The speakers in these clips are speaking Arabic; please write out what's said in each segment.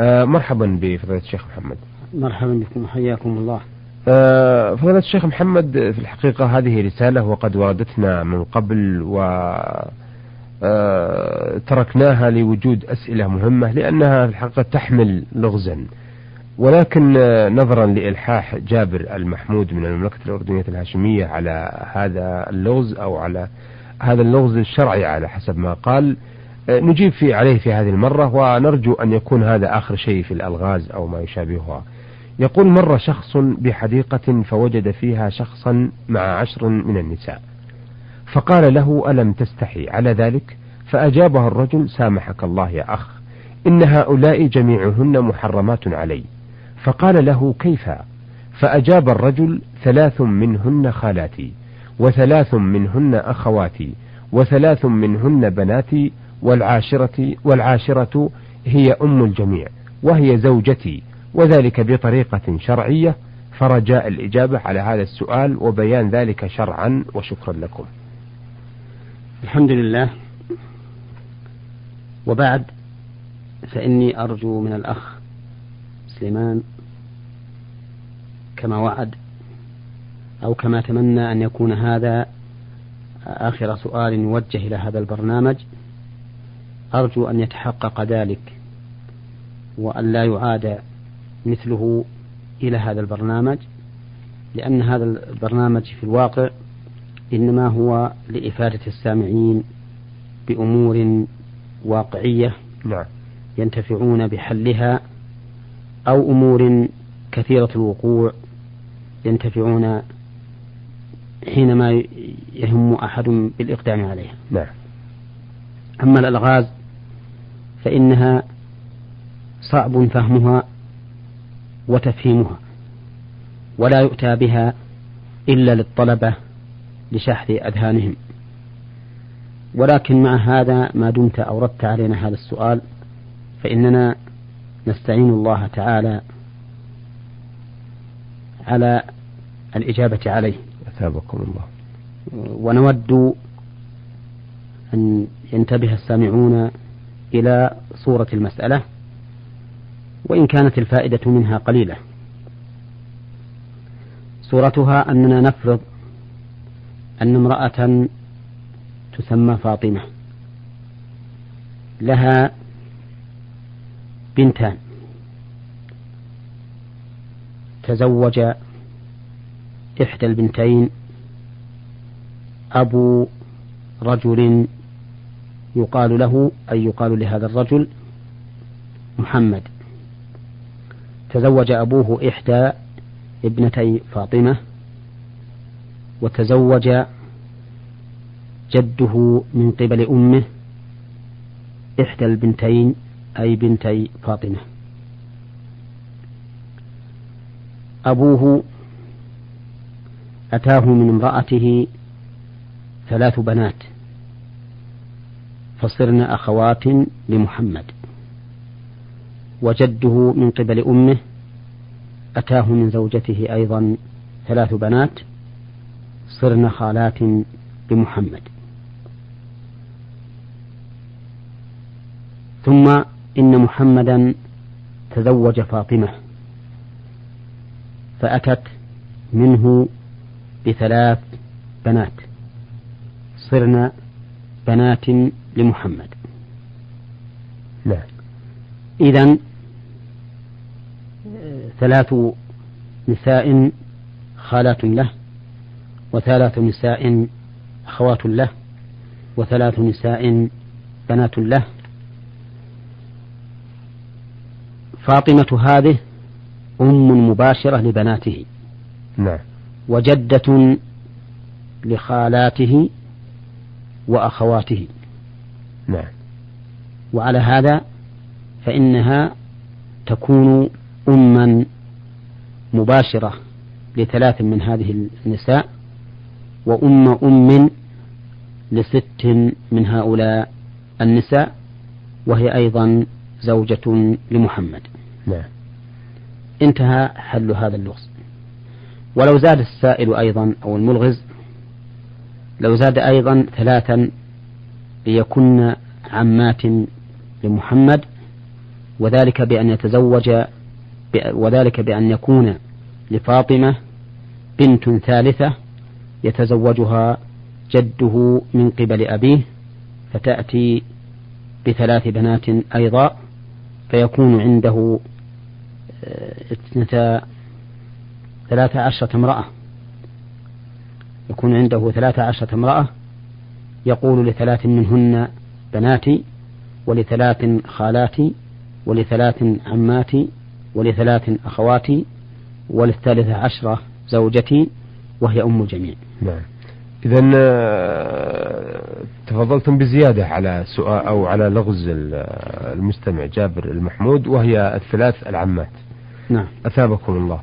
آه مرحبا بفضيلة الشيخ محمد. مرحبا بكم حياكم الله. آه فضيلة الشيخ محمد في الحقيقة هذه رسالة وقد وردتنا من قبل و آه تركناها لوجود أسئلة مهمة لأنها في الحقيقة تحمل لغزا. ولكن نظرا لإلحاح جابر المحمود من المملكة الأردنية الهاشمية على هذا اللغز أو على هذا اللغز الشرعي على حسب ما قال نجيب في عليه في هذه المرة ونرجو أن يكون هذا آخر شيء في الألغاز أو ما يشابهها. يقول مر شخص بحديقة فوجد فيها شخصا مع عشر من النساء. فقال له ألم تستحي على ذلك؟ فأجابه الرجل سامحك الله يا أخ إن هؤلاء جميعهن محرمات علي. فقال له كيف؟ فأجاب الرجل ثلاث منهن خالاتي وثلاث منهن أخواتي وثلاث منهن بناتي والعاشرة والعاشرة هي أم الجميع وهي زوجتي وذلك بطريقة شرعية فرجاء الإجابة على هذا السؤال وبيان ذلك شرعا وشكرا لكم. الحمد لله. وبعد فإني أرجو من الأخ سليمان كما وعد أو كما تمنى أن يكون هذا آخر سؤال يوجه إلى هذا البرنامج. أرجو أن يتحقق ذلك وأن لا يعاد مثله إلى هذا البرنامج لأن هذا البرنامج في الواقع إنما هو لإفادة السامعين بأمور واقعية نعم. ينتفعون بحلها أو أمور كثيرة الوقوع ينتفعون حينما يهم أحد بالإقدام عليها نعم. أما الألغاز فإنها صعب فهمها وتفهيمها ولا يؤتى بها إلا للطلبة لشحذ أذهانهم. ولكن مع هذا ما دمت أوردت علينا هذا السؤال فإننا نستعين الله تعالى على الإجابة عليه. أثابكم الله. ونود أن ينتبه السامعون إلى صورة المسألة وإن كانت الفائدة منها قليلة. صورتها أننا نفرض أن امرأة تسمى فاطمة لها بنتان. تزوج إحدى البنتين أبو رجل يقال له أي يقال لهذا الرجل محمد. تزوج أبوه إحدى ابنتي فاطمة وتزوج جده من قبل أمه إحدى البنتين أي بنتي فاطمة. أبوه أتاه من امرأته ثلاث بنات. فصرن أخوات لمحمد. وجده من قبل أمه أتاه من زوجته أيضا ثلاث بنات صرن خالات لمحمد. ثم إن محمدا تزوج فاطمة فأتت منه بثلاث بنات. صرن بنات لمحمد. لا. إذا ثلاث نساء خالات له وثلاث نساء أخوات له وثلاث نساء بنات له. فاطمة هذه أم مباشرة لبناته. نعم. وجدة لخالاته وأخواته. نعم. وعلى هذا فإنها تكون أما مباشرة لثلاث من هذه النساء وأم أم لست من هؤلاء النساء وهي أيضا زوجة لمحمد. نعم. انتهى حل هذا اللغز. ولو زاد السائل أيضا أو الملغز لو زاد أيضا ثلاثا ليكن عمات لمحمد وذلك بأن يتزوج وذلك بأن يكون لفاطمة بنت ثالثة يتزوجها جده من قبل أبيه فتأتي بثلاث بنات أيضا فيكون عنده آه، اثنتا ثلاث عشرة امرأة. يكون عنده ثلاث عشرة امرأة يقول لثلاث منهن بناتي ولثلاث خالاتي ولثلاث عماتي ولثلاث أخواتي وللثالثة عشرة زوجتي وهي أم الجميع. نعم. إذا آه، تفضلتم بزيادة على سؤال أو على لغز المستمع جابر المحمود وهي الثلاث العمات. نعم. أثابكم الله.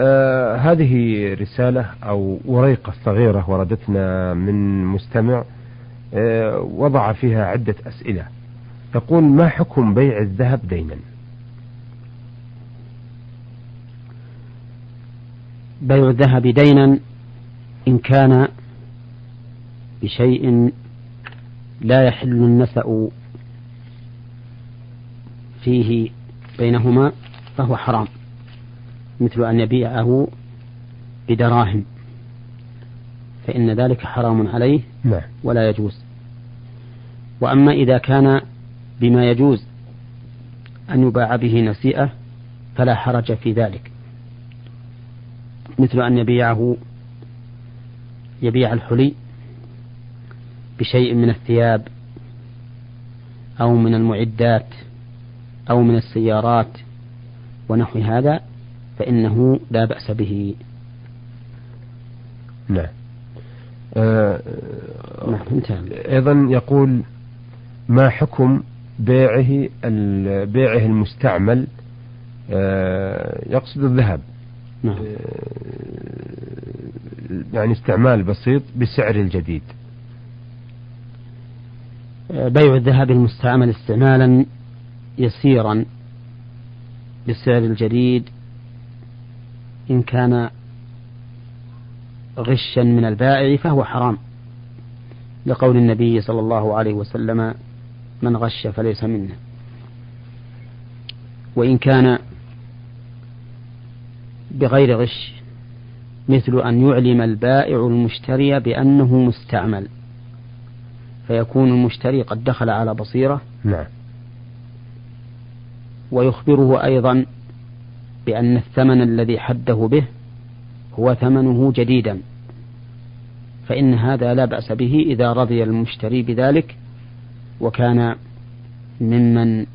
آه هذه رسالة أو وريقة صغيرة وردتنا من مستمع آه وضع فيها عدة أسئلة. تقول ما حكم بيع الذهب دينا بيع الذهب دينا إن كان بشيء لا يحل النسأ فيه بينهما فهو حرام. مثل أن يبيعه بدراهم. فإن ذلك حرام عليه نعم. ولا يجوز. وأما إذا كان بما يجوز أن يباع به نسيئة فلا حرج في ذلك. مثل أن يبيعه يبيع الحلي بشيء من الثياب أو من المعدات أو من السيارات ونحو هذا فإنه لا بأس به. نعم. آه نعم أيضا يقول ما حكم بيعه بيعه المستعمل؟ آه يقصد الذهب. نعم. آه يعني استعمال بسيط بسعر الجديد. بيع الذهب المستعمل استعمالا يسيرا بالسعر الجديد إن كان غشا من البائع فهو حرام. لقول النبي صلى الله عليه وسلم من غش فليس منا. وإن كان بغير غش مثل أن يعلم البائع المشتري بأنه مستعمل فيكون المشتري قد دخل على بصيرة. نعم. ويخبره أيضا بأن الثمن الذي حده به هو ثمنه جديدا. فإن هذا لا بأس به إذا رضي المشتري بذلك وكان ممن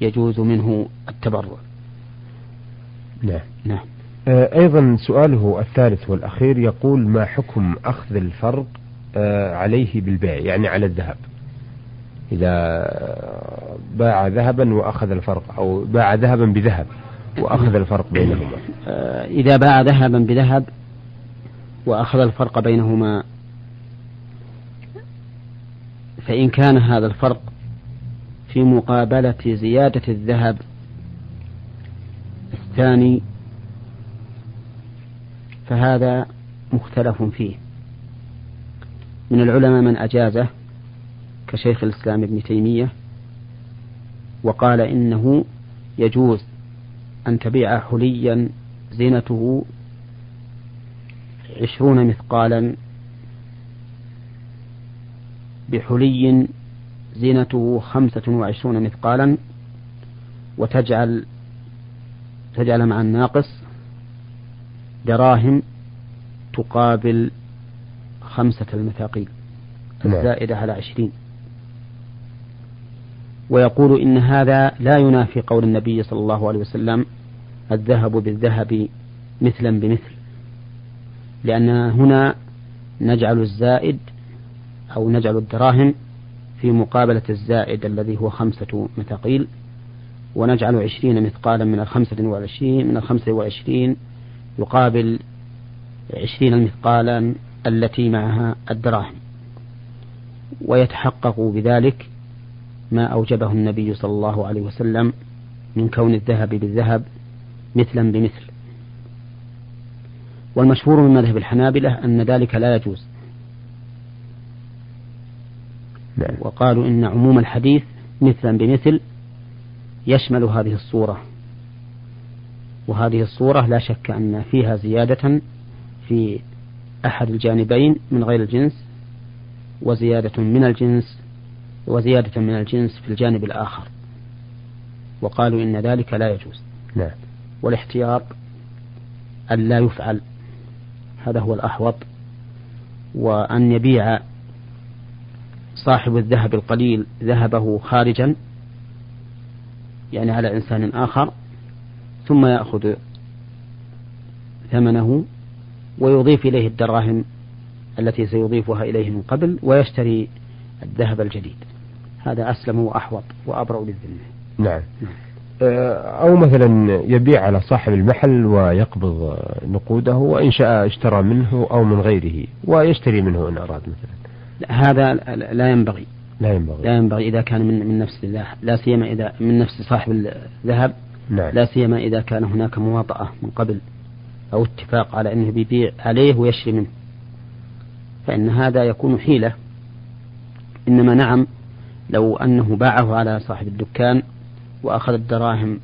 يجوز منه التبرع. نعم. نعم. آه، أيضا سؤاله الثالث والأخير يقول ما حكم أخذ الفرق آه، عليه بالبيع يعني على الذهب؟ إذا باع ذهبا وأخذ الفرق أو باع ذهبا بذهب وأخذ الفرق بينهما. آه، إذا باع ذهبا بذهب وأخذ الفرق بينهما فإن كان هذا الفرق في مقابلة زيادة الذهب الثاني فهذا مختلف فيه. من العلماء من أجازه كشيخ الإسلام ابن تيمية وقال إنه يجوز أن تبيع حليا زينته عشرون مثقالا بحلي زينته خمسة وعشرون مثقالا وتجعل تجعل مع الناقص دراهم تقابل خمسة المثاقيل نعم. الزائدة على عشرين ويقول إن هذا لا ينافي قول النبي صلى الله عليه وسلم الذهب بالذهب مثلا بمثل. لأن هنا نجعل الزائد أو نجعل الدراهم في مقابلة الزائد الذي هو خمسة مثاقيل ونجعل عشرين مثقالا من الخمسة والعشرين من الخمسة والعشرين يقابل عشرين مثقالا التي معها الدراهم. ويتحقق بذلك ما أوجبه النبي صلى الله عليه وسلم من كون الذهب بالذهب مثلا بمثل. والمشهور من مذهب الحنابلة أن ذلك لا يجوز. وقالوا إن عموم الحديث مثلا بمثل يشمل هذه الصورة. وهذه الصورة لا شك أن فيها زيادة في أحد الجانبين من غير الجنس وزيادة من الجنس وزيادة من الجنس في الجانب الآخر. وقالوا إن ذلك لا يجوز. نعم. والاحتياط أن لا يفعل. هذا هو الأحوط. وأن يبيع صاحب الذهب القليل ذهبه خارجا يعني على إنسان آخر ثم يأخذ ثمنه ويضيف إليه الدراهم التي سيضيفها إليه من قبل ويشتري الذهب الجديد. هذا أسلم وأحوط وأبرأ للذمة. نعم. آه، أو مثلا يبيع على صاحب المحل ويقبض نقوده وإن شاء اشترى منه أو من غيره ويشتري منه إن أراد مثلا. هذا لا ينبغي. لا ينبغي. لا ينبغي إذا كان من من نفس الله. لا سيما إذا من نفس صاحب الذهب. نعم. لا سيما إذا كان هناك مواطأة من قبل أو اتفاق على أنه بيبيع عليه ويشري منه. فإن هذا يكون حيلة. إنما نعم لو أنه باعه على صاحب الدكان وأخذ الدراهم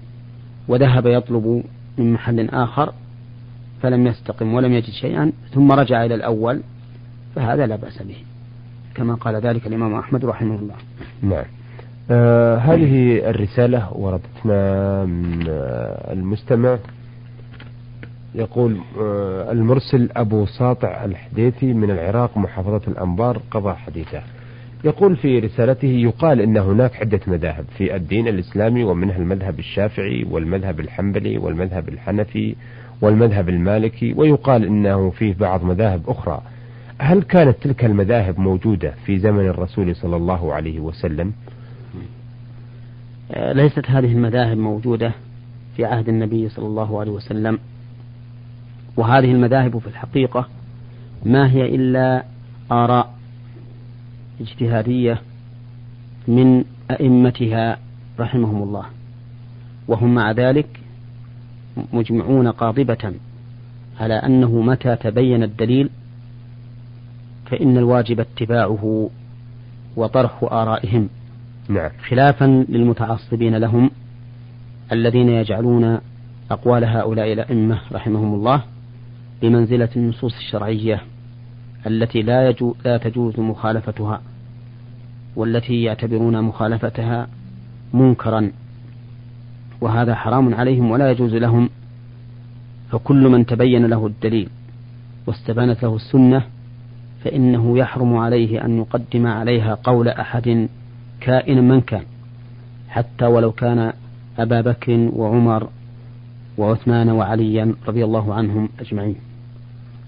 وذهب يطلب من محل آخر فلم يستقم ولم يجد شيئا ثم رجع إلى الأول فهذا لا بأس به كما قال ذلك الإمام أحمد رحمه الله. نعم. آه هذه الرسالة وردتنا من آه المستمع. يقول آه المرسل أبو ساطع الحديثي من العراق محافظة الأنبار قضى حديثه. يقول في رسالته يقال إن هناك عدة مذاهب في الدين الإسلامي ومنها المذهب الشافعي والمذهب الحنبلي والمذهب الحنفي والمذهب المالكي ويقال إنه فيه بعض مذاهب أخرى. هل كانت تلك المذاهب موجودة في زمن الرسول صلى الله عليه وسلم؟ ليست هذه المذاهب موجودة في عهد النبي صلى الله عليه وسلم وهذه المذاهب في الحقيقة ما هي إلا آراء اجتهادية من أئمتها رحمهم الله. وهم مع ذلك مجمعون قاطبة على أنه متى تبين الدليل فإن الواجب اتباعه وطرح آرائهم. نعم. خلافا للمتعصبين لهم الذين يجعلون أقوال هؤلاء الأئمة رحمهم الله بمنزلة النصوص الشرعية. التي لا, يجو لا تجوز مخالفتها والتي يعتبرون مخالفتها منكرا وهذا حرام عليهم ولا يجوز لهم. فكل من تبين له الدليل واستبانت له السنة فإنه يحرم عليه أن يقدم عليها قول أحد كائنا من كان حتى ولو كان أبا بكر وعمر وعثمان وعليا رضي الله عنهم أجمعين.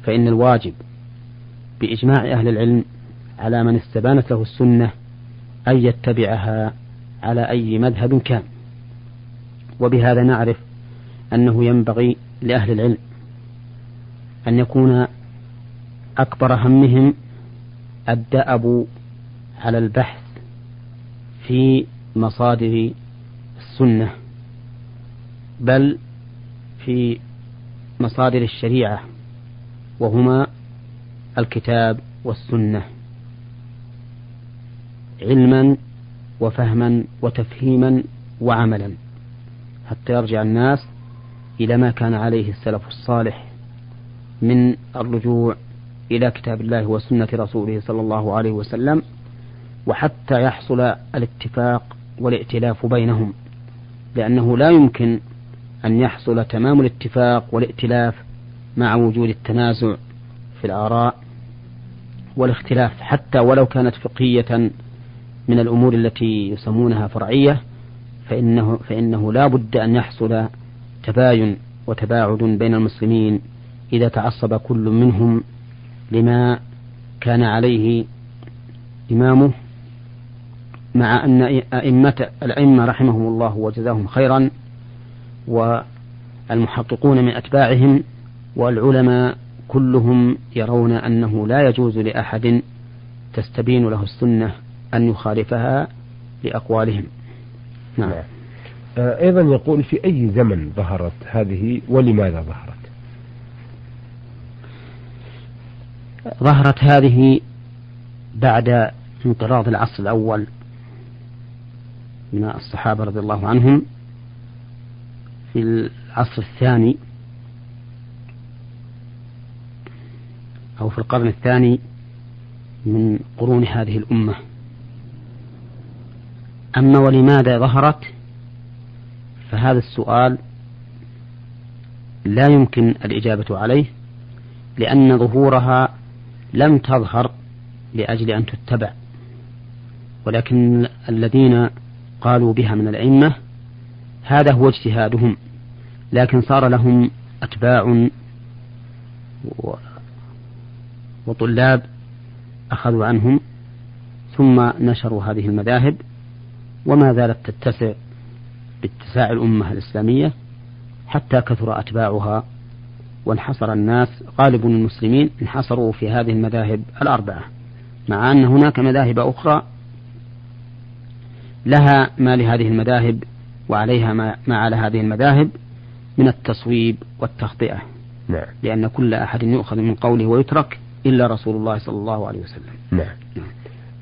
فإن الواجب بإجماع أهل العلم على من استبانت له السنة أن يتبعها على أي مذهب كان. وبهذا نعرف أنه ينبغي لأهل العلم أن يكون أكبر همهم الدأب على البحث في مصادر السنة بل في مصادر الشريعة وهما الكتاب والسنة. علما وفهما وتفهيما وعملا. حتى يرجع الناس إلى ما كان عليه السلف الصالح من الرجوع إلى كتاب الله وسنة رسوله صلى الله عليه وسلم وحتى يحصل الاتفاق والائتلاف بينهم لأنه لا يمكن أن يحصل تمام الاتفاق والائتلاف مع وجود التنازع في الآراء والاختلاف حتى ولو كانت فقهية من الأمور التي يسمونها فرعية فإنه, فإنه لا بد أن يحصل تباين وتباعد بين المسلمين إذا تعصب كل منهم لما كان عليه إمامه مع أن أئمة الأئمة رحمهم الله وجزاهم خيرا والمحققون من أتباعهم والعلماء كلهم يرون أنه لا يجوز لأحد تستبين له السنة أن يخالفها لأقوالهم. نعم. آه، أيضا يقول في أي زمن ظهرت هذه ولماذا ظهرت؟ ظهرت هذه بعد انقراض العصر الأول من الصحابة رضي الله عنهم في العصر الثاني أو في القرن الثاني من قرون هذه الأمة. أما ولماذا ظهرت؟ فهذا السؤال لا يمكن الإجابة عليه لأن ظهورها لم تظهر لأجل أن تتبع. ولكن الذين قالوا بها من الأئمة هذا هو اجتهادهم لكن صار لهم أتباع وطلاب أخذوا عنهم ثم نشروا هذه المذاهب وما زالت تتسع باتساع الأمة الإسلامية حتى كثر أتباعها وانحصر الناس غالب المسلمين انحصروا في هذه المذاهب الأربعة مع أن هناك مذاهب أخرى لها ما لهذه المذاهب وعليها ما, ما على هذه المذاهب من التصويب والتخطئة نعم. لأن كل أحد يؤخذ من قوله ويترك إلا رسول الله صلى الله عليه وسلم. نعم, نعم.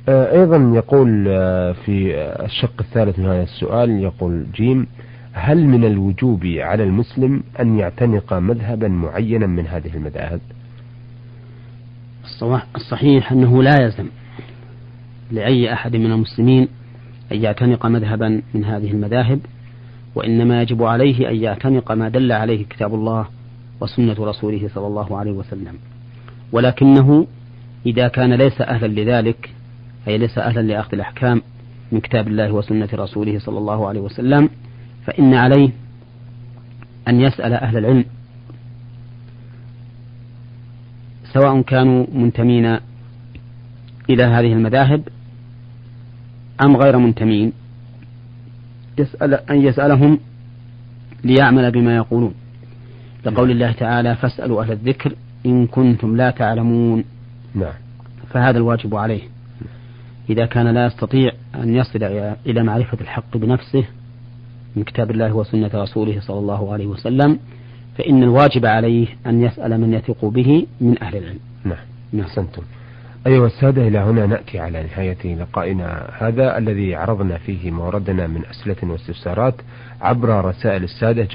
آه، أيضا يقول آه، في الشق الثالث من هذا السؤال يقول جيم هل من الوجوب على المسلم أن يعتنق مذهبا معينا من هذه المذاهب؟ الصحيح أنه لا يلزم لأي أحد من المسلمين أن يعتنق مذهبا من هذه المذاهب وإنما يجب عليه أن يعتنق ما دل عليه كتاب الله وسنة رسوله صلى الله عليه وسلم. ولكنه إذا كان ليس أهلا لذلك أي ليس أهلا لأخذ الأحكام من كتاب الله وسنة رسوله صلى الله عليه وسلم فإن عليه أن يسأل أهل العلم سواء كانوا منتمين إلى هذه المذاهب أم غير منتمين يسأل أن يسألهم ليعمل بما يقولون. لقول الله تعالى فاسألوا أهل الذكر إن كنتم لا تعلمون. نعم. فهذا الواجب عليه. إذا كان لا يستطيع أن يصل إلى معرفة الحق بنفسه من كتاب الله وسنة رسوله صلى الله عليه وسلم فإن الواجب عليه أن يسأل من يثق به من أهل العلم. نعم, نعم. أحسنتم. أيها السادة إلى هنا نأتي على نهاية لقائنا هذا الذي عرضنا فيه موردنا من أسئلة واستفسارات عبر رسائل السادة.